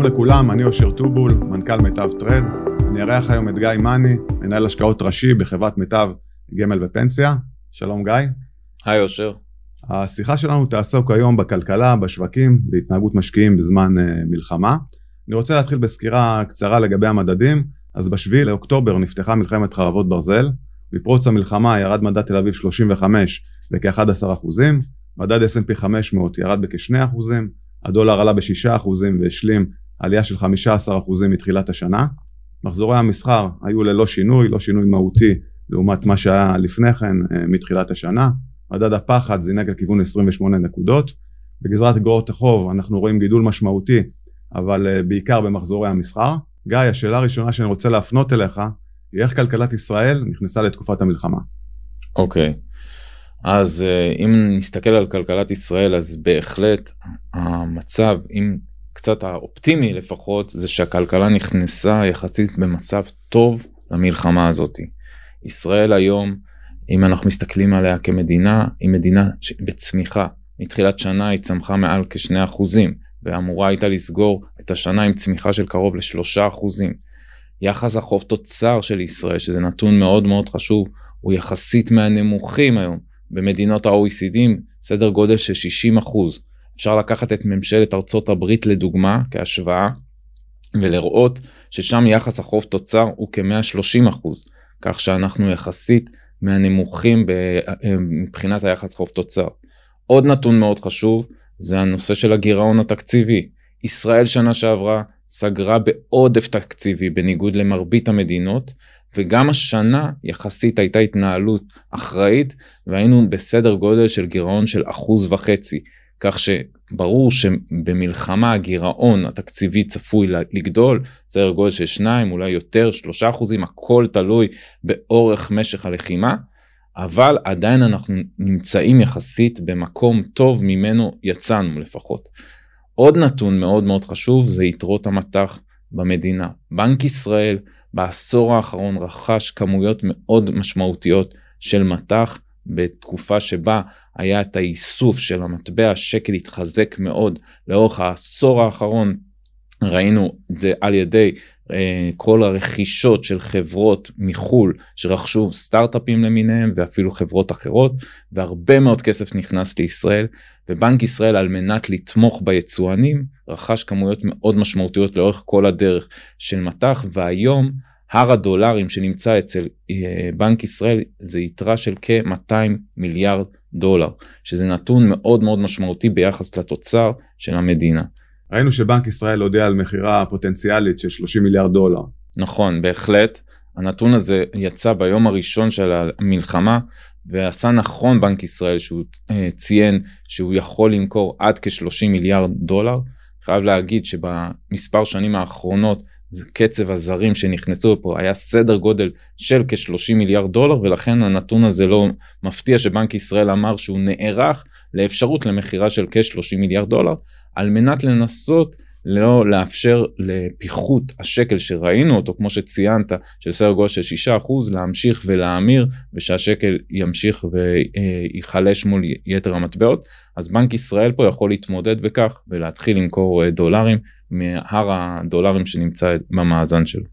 שלום לכולם, אני אושר טובול, מנכ"ל מיטב טרד. אני אארח היום את גיא מאני, מנהל השקעות ראשי בחברת מיטב גמל ופנסיה. שלום גיא. היי אושר. השיחה שלנו תעסוק היום בכלכלה, בשווקים, בהתנהגות משקיעים בזמן uh, מלחמה. אני רוצה להתחיל בסקירה קצרה לגבי המדדים. אז בשביעי לאוקטובר נפתחה מלחמת חרבות ברזל. מפרוץ המלחמה ירד מדד תל אביב 35 בכ-11 אחוזים, מדד S&P 500 ירד בכ-2 אחוזים, הדולר עלה ב-6 אחוזים והשלים עלייה של 15 אחוזים מתחילת השנה. מחזורי המסחר היו ללא שינוי, לא שינוי מהותי לעומת מה שהיה לפני כן אה, מתחילת השנה. מדד הפחד זינק לכיוון 28 נקודות. בגזרת אגרות החוב אנחנו רואים גידול משמעותי, אבל אה, בעיקר במחזורי המסחר. גיא, השאלה הראשונה שאני רוצה להפנות אליך, היא איך כלכלת ישראל נכנסה לתקופת המלחמה. אוקיי, okay. אז אה, אם נסתכל על כלכלת ישראל, אז בהחלט המצב, אם קצת האופטימי לפחות, זה שהכלכלה נכנסה יחסית במצב טוב למלחמה הזאת. ישראל היום, אם אנחנו מסתכלים עליה כמדינה, היא מדינה בצמיחה. מתחילת שנה היא צמחה מעל כשני אחוזים, ואמורה הייתה לסגור את השנה עם צמיחה של קרוב לשלושה אחוזים. יחס החוב תוצר של ישראל, שזה נתון מאוד מאוד חשוב, הוא יחסית מהנמוכים היום במדינות ה-OECD, סדר גודל של 60 אחוז. אפשר לקחת את ממשלת ארצות הברית לדוגמה, כהשוואה, ולראות ששם יחס החוב תוצר הוא כ-130 אחוז, כך שאנחנו יחסית מהנמוכים מבחינת היחס חוב תוצר. עוד נתון מאוד חשוב זה הנושא של הגירעון התקציבי. ישראל שנה שעברה סגרה בעודף תקציבי בניגוד למרבית המדינות וגם השנה יחסית הייתה התנהלות אחראית והיינו בסדר גודל של גירעון של אחוז וחצי כך שברור שבמלחמה הגירעון התקציבי צפוי לגדול סדר גודל של שניים אולי יותר שלושה אחוזים הכל תלוי באורך משך הלחימה אבל עדיין אנחנו נמצאים יחסית במקום טוב ממנו יצאנו לפחות. עוד נתון מאוד מאוד חשוב זה יתרות המטח במדינה. בנק ישראל בעשור האחרון רכש כמויות מאוד משמעותיות של מטח בתקופה שבה היה את האיסוף של המטבע, השקל התחזק מאוד לאורך העשור האחרון. ראינו את זה על ידי אה, כל הרכישות של חברות מחו"ל שרכשו סטארט-אפים למיניהם ואפילו חברות אחרות והרבה מאוד כסף נכנס לישראל ובנק ישראל על מנת לתמוך ביצואנים רכש כמויות מאוד משמעותיות לאורך כל הדרך של מטח והיום הר הדולרים שנמצא אצל אה, בנק ישראל זה יתרה של כ-200 מיליארד דולר שזה נתון מאוד מאוד משמעותי ביחס לתוצר של המדינה. ראינו שבנק ישראל הודיע על מכירה פוטנציאלית של 30 מיליארד דולר. נכון, בהחלט. הנתון הזה יצא ביום הראשון של המלחמה ועשה נכון בנק ישראל שהוא אה, ציין שהוא יכול למכור עד כ-30 מיליארד דולר. חייב להגיד שבמספר שנים האחרונות זה קצב הזרים שנכנסו פה היה סדר גודל של כ-30 מיליארד דולר ולכן הנתון הזה לא מפתיע שבנק ישראל אמר שהוא נערך לאפשרות למכירה של כ-30 מיליארד דולר על מנת לנסות לא לאפשר לפיחות השקל שראינו אותו כמו שציינת של סדר גודל של 6% להמשיך ולהמיר ושהשקל ימשיך וייחלש מול יתר המטבעות אז בנק ישראל פה יכול להתמודד בכך ולהתחיל למכור אה, דולרים מהר הדולרים שנמצא במאזן שלו.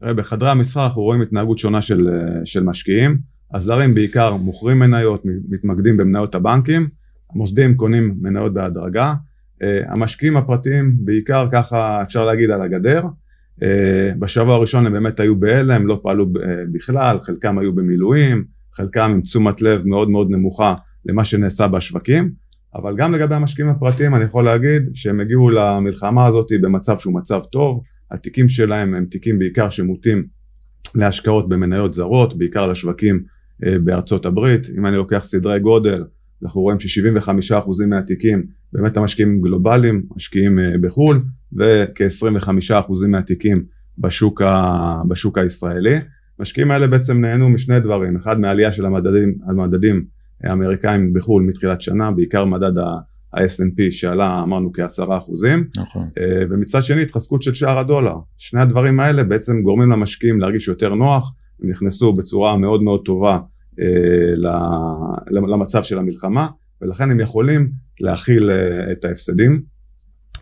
בחדרי המסחר אנחנו רואים התנהגות שונה של, אה, של משקיעים הזרים בעיקר מוכרים מניות מתמקדים במניות הבנקים המוסדים קונים מניות בהדרגה אה, המשקיעים הפרטיים בעיקר ככה אפשר להגיד על הגדר. אה, בשבוע הראשון הם באמת היו בהלם לא פעלו אה, בכלל חלקם היו במילואים חלקם עם תשומת לב מאוד מאוד נמוכה למה שנעשה בשווקים. אבל גם לגבי המשקיעים הפרטיים אני יכול להגיד שהם הגיעו למלחמה הזאת במצב שהוא מצב טוב. התיקים שלהם הם תיקים בעיקר שמוטים להשקעות במניות זרות בעיקר לשווקים בארצות הברית. אם אני לוקח סדרי גודל אנחנו רואים ש-75% מהתיקים באמת המשקיעים גלובליים, משקיעים אה, בחו"ל, וכ-25% מהתיקים בשוק, ה... בשוק הישראלי. המשקיעים האלה בעצם נהנו משני דברים, אחד מעלייה של המדדים, המדדים האמריקאים בחו"ל מתחילת שנה, בעיקר מדד ה-S&P שעלה אמרנו כעשרה אחוזים, נכון. אה, ומצד שני התחזקות של שער הדולר. שני הדברים האלה בעצם גורמים למשקיעים להרגיש יותר נוח, הם נכנסו בצורה מאוד מאוד טובה למצב של המלחמה ולכן הם יכולים להכיל אה, את ההפסדים.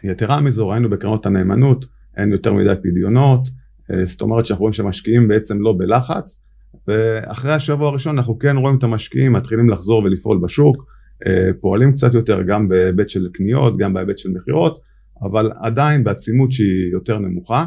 יתרה מזו ראינו בקרנות הנאמנות אין יותר מדי פדיונות, אה, זאת אומרת שאנחנו רואים שמשקיעים בעצם לא בלחץ ואחרי השבוע הראשון אנחנו כן רואים את המשקיעים מתחילים לחזור ולפעול בשוק, אה, פועלים קצת יותר גם בהיבט של קניות, גם בהיבט של מכירות, אבל עדיין בעצימות שהיא יותר נמוכה.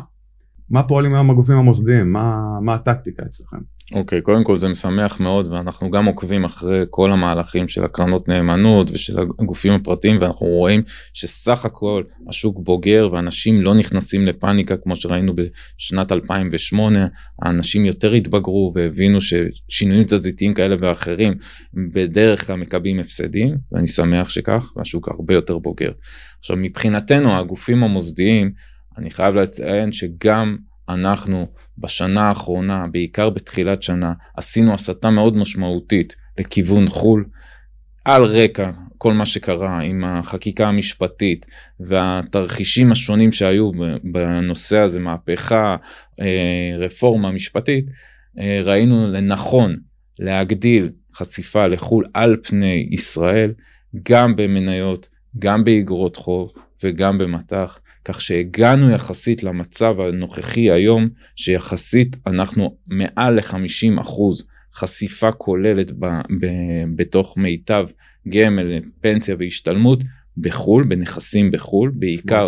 מה פועלים היום הגופים המוסדיים? מה, מה הטקטיקה אצלכם? אוקיי, okay, קודם כל זה משמח מאוד ואנחנו גם עוקבים אחרי כל המהלכים של הקרנות נאמנות ושל הגופים הפרטיים ואנחנו רואים שסך הכל השוק בוגר ואנשים לא נכנסים לפאניקה כמו שראינו בשנת 2008, האנשים יותר התבגרו והבינו ששינויים תזזיתיים כאלה ואחרים בדרך כלל מקבלים הפסדים ואני שמח שכך והשוק הרבה יותר בוגר. עכשיו מבחינתנו הגופים המוסדיים אני חייב לציין שגם אנחנו בשנה האחרונה, בעיקר בתחילת שנה, עשינו הסתה מאוד משמעותית לכיוון חו"ל, על רקע כל מה שקרה עם החקיקה המשפטית והתרחישים השונים שהיו בנושא הזה, מהפכה, אה, רפורמה משפטית, אה, ראינו לנכון להגדיל חשיפה לחו"ל על פני ישראל, גם במניות, גם באגרות חוב וגם במטח. כך שהגענו יחסית למצב הנוכחי היום שיחסית אנחנו מעל ל-50 אחוז חשיפה כוללת ב, ב, בתוך מיטב גמל, פנסיה והשתלמות בחו"ל, בנכסים בחו"ל, בעיקר,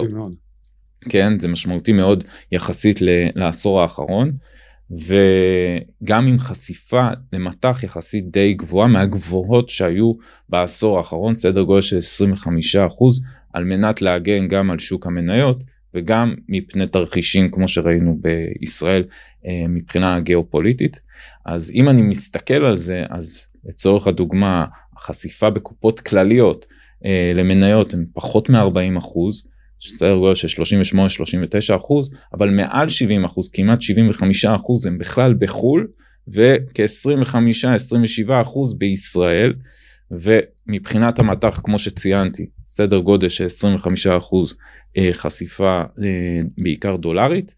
כן, זה משמעותי מאוד יחסית לעשור האחרון, וגם עם חשיפה למטח יחסית די גבוהה, מהגבוהות שהיו בעשור האחרון, סדר גודל של 25 אחוז, על מנת להגן גם על שוק המניות וגם מפני תרחישים כמו שראינו בישראל אה, מבחינה גיאופוליטית. אז אם אני מסתכל על זה אז לצורך הדוגמה החשיפה בקופות כלליות אה, למניות הם פחות מ-40 אחוז. סדר גודל של 38-39 אחוז אבל מעל 70 אחוז כמעט 75 אחוז הם בכלל בחו"ל וכ-25-27 אחוז בישראל ומבחינת המטח כמו שציינתי סדר גודל של 25% אה, חשיפה אה, בעיקר דולרית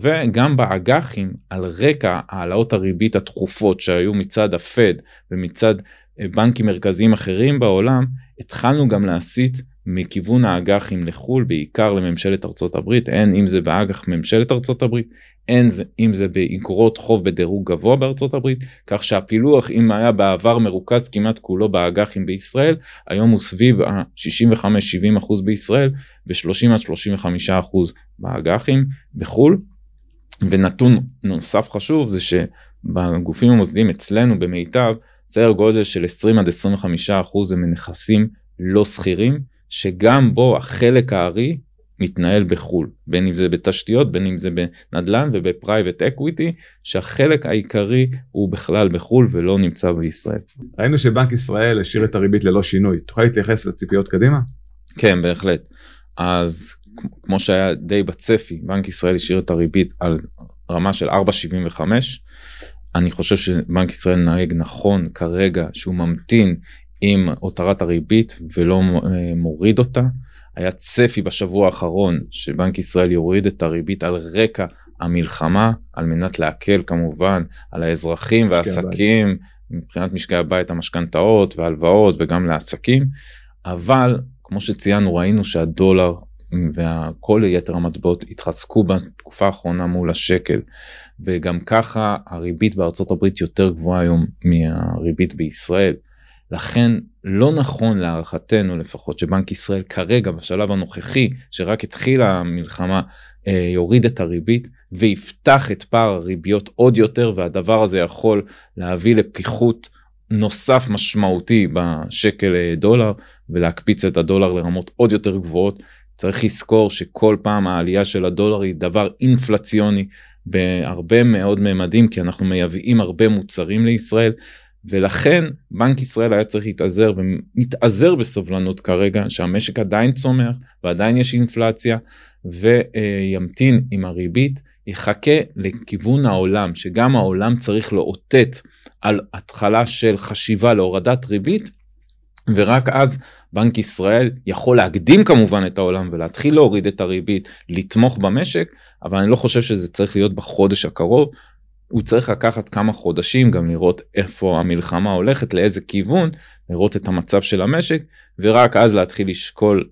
וגם באג"חים על רקע העלאות הריבית התכופות שהיו מצד הפד ומצד אה, בנקים מרכזיים אחרים בעולם התחלנו גם להסיט מכיוון האג"חים לחו"ל בעיקר לממשלת ארצות הברית אין אם זה באג"ח ממשלת ארצות הברית אין זה אם זה באגרות חוב בדירוג גבוה בארצות הברית כך שהפילוח אם היה בעבר מרוכז כמעט כולו באג"חים בישראל היום הוא סביב ה-65-70% בישראל ו-30-35% באג"חים בחו"ל. ונתון נוסף חשוב זה שבגופים המוסדיים אצלנו במיטב סדר גודל של 20 עד 25 אחוז הם נכסים לא שכירים שגם בו החלק הארי מתנהל בחו"ל בין אם זה בתשתיות בין אם זה בנדל"ן וב private equity שהחלק העיקרי הוא בכלל בחו"ל ולא נמצא בישראל. ראינו שבנק ישראל השאיר את הריבית ללא שינוי תוכל להתייחס לציפיות קדימה? כן בהחלט אז כמו שהיה די בצפי בנק ישראל השאיר את הריבית על רמה של 4.75 אני חושב שבנק ישראל נהג נכון כרגע שהוא ממתין עם הותרת הריבית ולא אה, מוריד אותה. היה צפי בשבוע האחרון שבנק ישראל יוריד את הריבית על רקע המלחמה על מנת להקל כמובן על האזרחים והעסקים הבית. מבחינת משקי הבית המשכנתאות והלוואות וגם לעסקים אבל כמו שציינו ראינו שהדולר וכל יתר המטבעות התחזקו בתקופה האחרונה מול השקל וגם ככה הריבית בארצות הברית יותר גבוהה היום מהריבית בישראל. לכן לא נכון להערכתנו לפחות שבנק ישראל כרגע בשלב הנוכחי שרק התחילה המלחמה אה, יוריד את הריבית ויפתח את פער הריביות עוד יותר והדבר הזה יכול להביא לפיחות נוסף משמעותי בשקל אה, דולר ולהקפיץ את הדולר לרמות עוד יותר גבוהות. צריך לזכור שכל פעם העלייה של הדולר היא דבר אינפלציוני בהרבה מאוד ממדים כי אנחנו מייבאים הרבה מוצרים לישראל ולכן בנק ישראל היה צריך להתאזר ומתאזר בסובלנות כרגע שהמשק עדיין צומח ועדיין יש אינפלציה וימתין עם הריבית יחכה לכיוון העולם שגם העולם צריך לאותת על התחלה של חשיבה להורדת ריבית ורק אז בנק ישראל יכול להקדים כמובן את העולם ולהתחיל להוריד את הריבית לתמוך במשק אבל אני לא חושב שזה צריך להיות בחודש הקרוב הוא צריך לקחת כמה חודשים גם לראות איפה המלחמה הולכת לאיזה כיוון לראות את המצב של המשק ורק אז להתחיל לשקול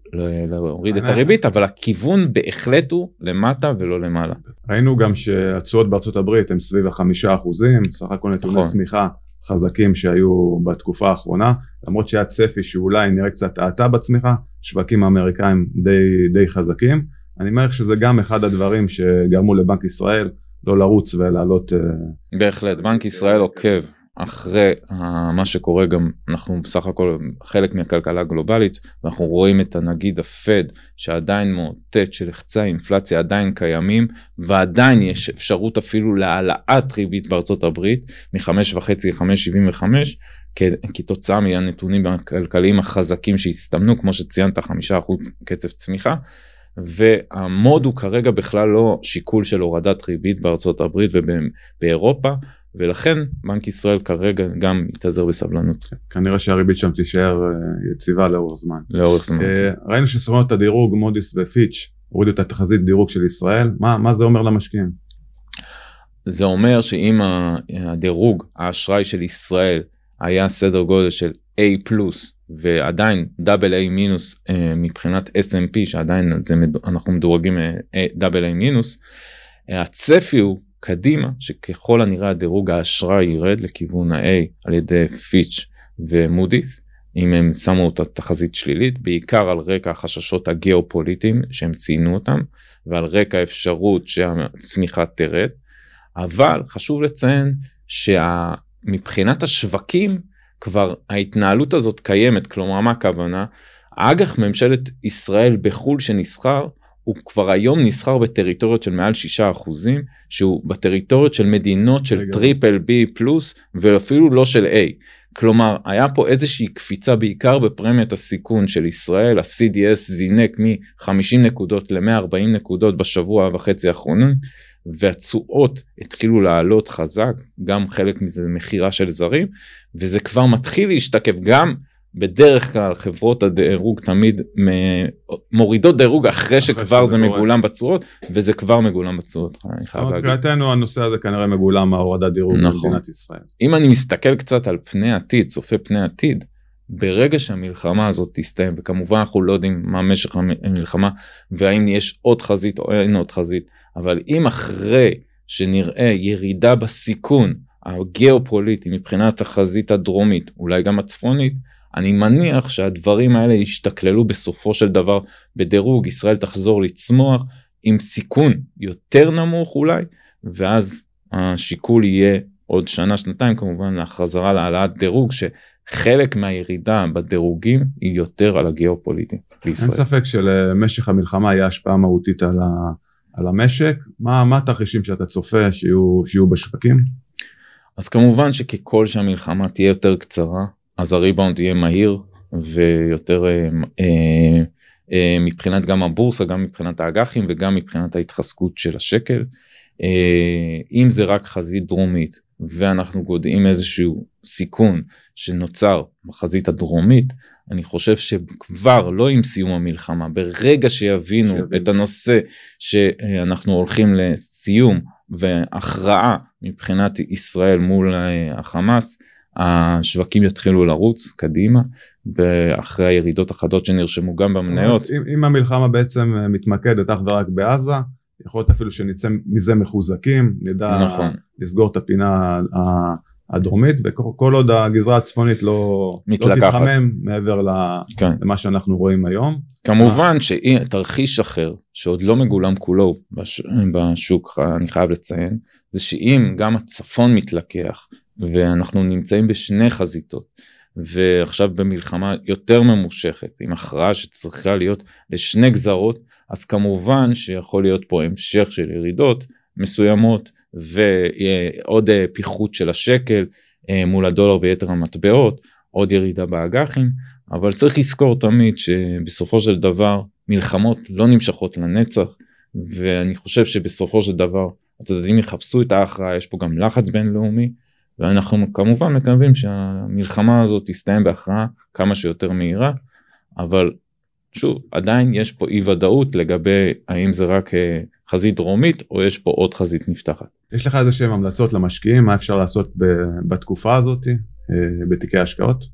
להוריד את הריבית אבל הכיוון בהחלט הוא למטה ולא למעלה. ראינו גם שהתשואות בארצות הברית הם סביב החמישה אחוזים סך הכל נתוני נכון. צמיחה חזקים שהיו בתקופה האחרונה למרות שהיה צפי שאולי נראה קצת האטה בצמיחה שווקים האמריקאים די, די חזקים אני אומר שזה גם אחד הדברים שגרמו לבנק ישראל לא לרוץ ולעלות. אה, בהחלט בנק ישראל עוקב אחרי uh, מה שקורה גם אנחנו בסך הכל חלק מהכלכלה הגלובלית ואנחנו רואים את הנגיד הפד שעדיין מאותת שלחצי האינפלציה עדיין קיימים ועדיין יש אפשרות אפילו להעלאת ריבית בארצות הברית מ-5.5 ל-5.75 כתוצאה מהנתונים הכלכליים החזקים שהסתמנו כמו שציינת 5% קצב צמיחה והמוד הוא כרגע בכלל לא שיקול של הורדת ריבית בארצות הברית ובאירופה ולכן בנק ישראל כרגע גם יתאזר בסבלנות. כנראה שהריבית שם תישאר אה, יציבה לאורך זמן. לאורך זמן. אה, ראינו שסוכנות הדירוג מודיס ופיץ' הורידו את התחזית דירוג של ישראל מה, מה זה אומר למשקיעים? זה אומר שאם הדירוג האשראי של ישראל היה סדר גודל של A פלוס ועדיין דאבל A מינוס אה, מבחינת S&P שעדיין זה, אנחנו מדורגים דאבל A מינוס הצפי הוא קדימה שככל הנראה הדירוג האשראי ירד לכיוון ה-A על ידי פיץ' ומודי'ס אם הם שמו את התחזית שלילית בעיקר על רקע החששות הגיאופוליטיים שהם ציינו אותם ועל רקע האפשרות שהצמיחה תרד. אבל חשוב לציין שמבחינת השווקים כבר ההתנהלות הזאת קיימת. כלומר מה הכוונה? אג"ח ממשלת ישראל בחו"ל שנסחר הוא כבר היום נסחר בטריטוריות של מעל 6% שהוא בטריטוריות של מדינות של triple B plus ואפילו לא של A. כלומר היה פה איזושהי קפיצה בעיקר בפרמיית הסיכון של ישראל. ה-CDS זינק מ-50 נקודות ל-140 נקודות בשבוע וחצי האחרונים והתשואות התחילו לעלות חזק גם חלק מזה מכירה של זרים וזה כבר מתחיל להשתקף גם בדרך כלל חברות הדירוג תמיד מורידות דירוג אחרי שכבר זה מגולם בצורות וזה כבר מגולם בצורות. מבחינתנו הנושא הזה כנראה מגולם מהורדת דירוג נכון. במדינת ישראל. אם אני מסתכל קצת על פני עתיד צופה פני עתיד ברגע שהמלחמה הזאת תסתיים וכמובן אנחנו לא יודעים מה משך המלחמה והאם יש עוד חזית או אין עוד חזית אבל אם אחרי שנראה ירידה בסיכון הגיאופוליטי מבחינת החזית הדרומית אולי גם הצפונית אני מניח שהדברים האלה ישתכללו בסופו של דבר בדירוג ישראל תחזור לצמוח עם סיכון יותר נמוך אולי ואז השיקול יהיה עוד שנה שנתיים כמובן לחזרה להעלאת דירוג שחלק מהירידה בדירוגים היא יותר על הגיאופוליטי בישראל. אין ספק שלמשך המלחמה יהיה השפעה מהותית על, ה, על המשק מה, מה התרחישים שאתה צופה שיהיו, שיהיו בשווקים? אז כמובן שככל שהמלחמה תהיה יותר קצרה אז הריבאונד יהיה מהיר ויותר אה, אה, אה, מבחינת גם הבורסה גם מבחינת האג"חים וגם מבחינת ההתחזקות של השקל. אה, אם זה רק חזית דרומית ואנחנו גודעים איזשהו סיכון שנוצר בחזית הדרומית אני חושב שכבר לא עם סיום המלחמה ברגע שיבינו שיבין. את הנושא שאנחנו הולכים לסיום והכרעה מבחינת ישראל מול אה, החמאס השווקים יתחילו לרוץ קדימה אחרי הירידות החדות שנרשמו גם במניות. אם, אם המלחמה בעצם מתמקדת אך ורק בעזה יכול להיות אפילו שנצא מזה מחוזקים נדע נכון. לסגור את הפינה הדרומית וכל עוד הגזרה הצפונית לא, לא תתחמם מעבר כן. למה שאנחנו רואים היום. כמובן שתרחיש אחר שעוד לא מגולם כולו בש... בשוק אני חייב לציין זה שאם גם הצפון מתלקח ואנחנו נמצאים בשני חזיתות ועכשיו במלחמה יותר ממושכת עם הכרעה שצריכה להיות לשני גזרות אז כמובן שיכול להיות פה המשך של ירידות מסוימות ועוד אה, פיחות של השקל אה, מול הדולר ויתר המטבעות עוד ירידה באג"חים אבל צריך לזכור תמיד שבסופו של דבר מלחמות לא נמשכות לנצח ואני חושב שבסופו של דבר הצדדים יחפשו את ההכרעה יש פה גם לחץ בינלאומי ואנחנו כמובן מקווים שהמלחמה הזאת תסתיים בהכרעה כמה שיותר מהירה אבל שוב עדיין יש פה אי ודאות לגבי האם זה רק אה, חזית דרומית או יש פה עוד חזית נפתחת. יש לך איזה שהם המלצות למשקיעים מה אפשר לעשות בתקופה הזאת אה, בתיקי השקעות?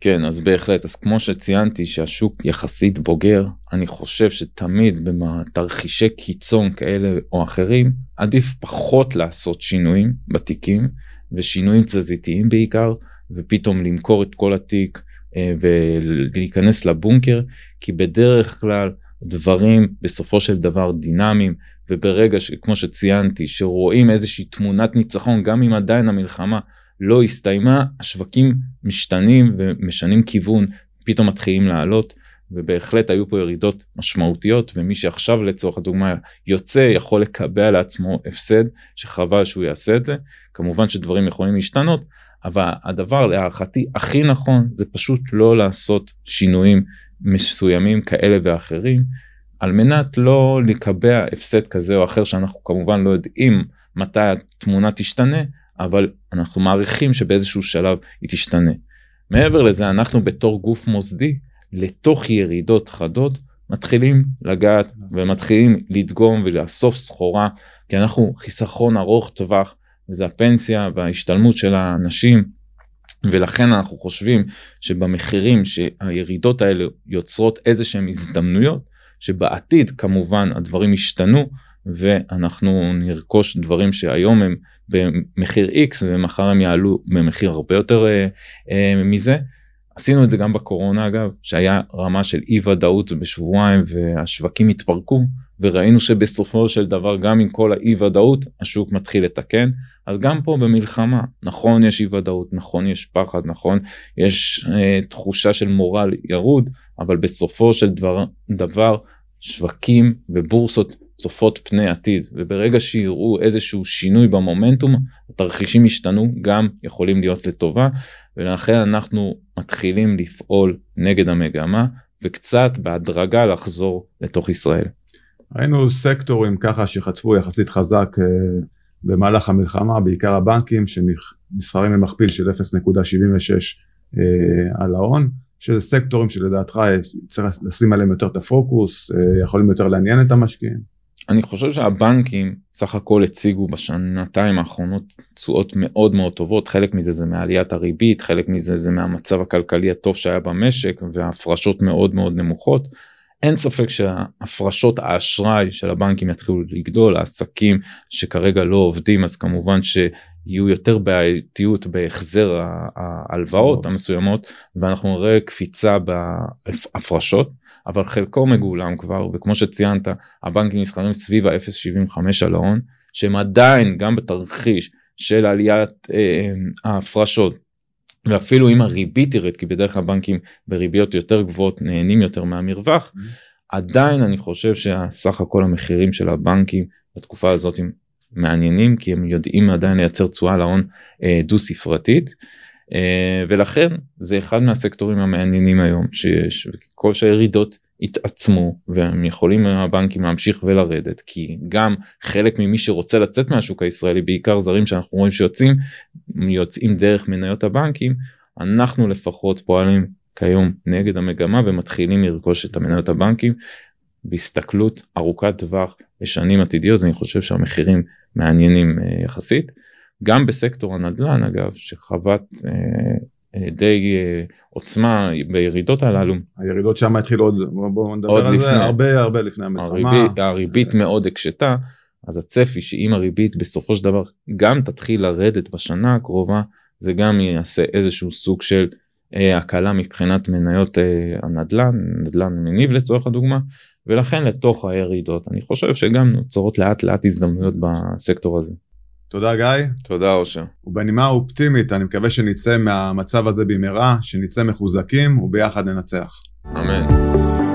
כן אז בהחלט אז כמו שציינתי שהשוק יחסית בוגר אני חושב שתמיד בתרחישי קיצון כאלה או אחרים עדיף פחות לעשות שינויים בתיקים ושינויים תזזיתיים בעיקר ופתאום למכור את כל התיק אה, ולהיכנס לבונקר כי בדרך כלל דברים בסופו של דבר דינמיים וברגע שכמו שציינתי שרואים איזושהי תמונת ניצחון גם אם עדיין המלחמה לא הסתיימה השווקים משתנים ומשנים כיוון פתאום מתחילים לעלות ובהחלט היו פה ירידות משמעותיות ומי שעכשיו לצורך הדוגמה יוצא יכול לקבע לעצמו הפסד שחבל שהוא יעשה את זה. כמובן שדברים יכולים להשתנות אבל הדבר להערכתי הכי נכון זה פשוט לא לעשות שינויים מסוימים כאלה ואחרים על מנת לא לקבע הפסד כזה או אחר שאנחנו כמובן לא יודעים מתי התמונה תשתנה אבל אנחנו מעריכים שבאיזשהו שלב היא תשתנה. מעבר לזה אנחנו בתור גוף מוסדי לתוך ירידות חדות מתחילים לגעת ומתחילים לדגום ולאסוף סחורה כי אנחנו חיסכון ארוך טווח וזה הפנסיה וההשתלמות של האנשים ולכן אנחנו חושבים שבמחירים שהירידות האלה יוצרות איזה שהם הזדמנויות שבעתיד כמובן הדברים ישתנו ואנחנו נרכוש דברים שהיום הם במחיר x ומחר הם יעלו במחיר הרבה יותר אה, אה, מזה. עשינו את זה גם בקורונה אגב שהיה רמה של אי ודאות בשבועיים והשווקים התפרקו וראינו שבסופו של דבר גם עם כל האי ודאות השוק מתחיל לתקן אז גם פה במלחמה נכון יש אי ודאות נכון יש פחד נכון יש אה, תחושה של מורל ירוד אבל בסופו של דבר, דבר שווקים ובורסות צופות פני עתיד וברגע שיראו איזשהו שינוי במומנטום התרחישים השתנו גם יכולים להיות לטובה ולכן אנחנו מתחילים לפעול נגד המגמה וקצת בהדרגה לחזור לתוך ישראל. ראינו סקטורים ככה שחטפו יחסית חזק אה, במהלך המלחמה בעיקר הבנקים שנסחרים במכפיל של 0.76 אה, על ההון שזה סקטורים שלדעתך צריך לשים עליהם יותר את הפוקוס אה, יכולים יותר לעניין את המשקיעים. אני חושב שהבנקים סך הכל הציגו בשנתיים האחרונות תשואות מאוד מאוד טובות חלק מזה זה מעליית הריבית חלק מזה זה מהמצב הכלכלי הטוב שהיה במשק והפרשות מאוד מאוד נמוכות. אין ספק שהפרשות האשראי של הבנקים יתחילו לגדול העסקים שכרגע לא עובדים אז כמובן שיהיו יותר בעייתיות בהחזר ההלוואות המסוימות ואנחנו נראה קפיצה בהפרשות. אבל חלקו מגולם כבר וכמו שציינת הבנקים נסחרים סביב ה-0.75 על ההון שהם עדיין גם בתרחיש של עליית אה, ההפרשות ואפילו אם הריבית תרד כי בדרך כלל בנקים בריביות יותר גבוהות נהנים יותר מהמרווח mm-hmm. עדיין אני חושב שהסך הכל המחירים של הבנקים בתקופה הזאת הם מעניינים כי הם יודעים עדיין לייצר תשואה להון אה, דו ספרתית. אה, ולכן זה אחד מהסקטורים המעניינים היום שיש כל שהירידות התעצמו והם יכולים הבנקים להמשיך ולרדת כי גם חלק ממי שרוצה לצאת מהשוק הישראלי בעיקר זרים שאנחנו רואים שיוצאים יוצאים דרך מניות הבנקים אנחנו לפחות פועלים כיום נגד המגמה ומתחילים לרכוש את המניות הבנקים בהסתכלות ארוכת טווח לשנים עתידיות אני חושב שהמחירים מעניינים אה, יחסית. גם בסקטור הנדל"ן אגב שחוות אה, אה, די אה, עוצמה בירידות הללו. הירידות שם התחילו עוד, בואו נדבר על לפני, זה הרבה הרבה לפני המלחמה. הריבית, הריבית מאוד הקשתה אז הצפי שאם הריבית בסופו של דבר גם תתחיל לרדת בשנה הקרובה זה גם יעשה איזשהו סוג של אה, הקלה מבחינת מניות אה, הנדל"ן, נדל"ן מניב לצורך הדוגמה ולכן לתוך הירידות אני חושב שגם נוצרות לאט לאט הזדמנויות בסקטור הזה. תודה גיא. תודה אושר. ובנימה אופטימית אני מקווה שנצא מהמצב הזה במהרה, שנצא מחוזקים וביחד ננצח. אמן.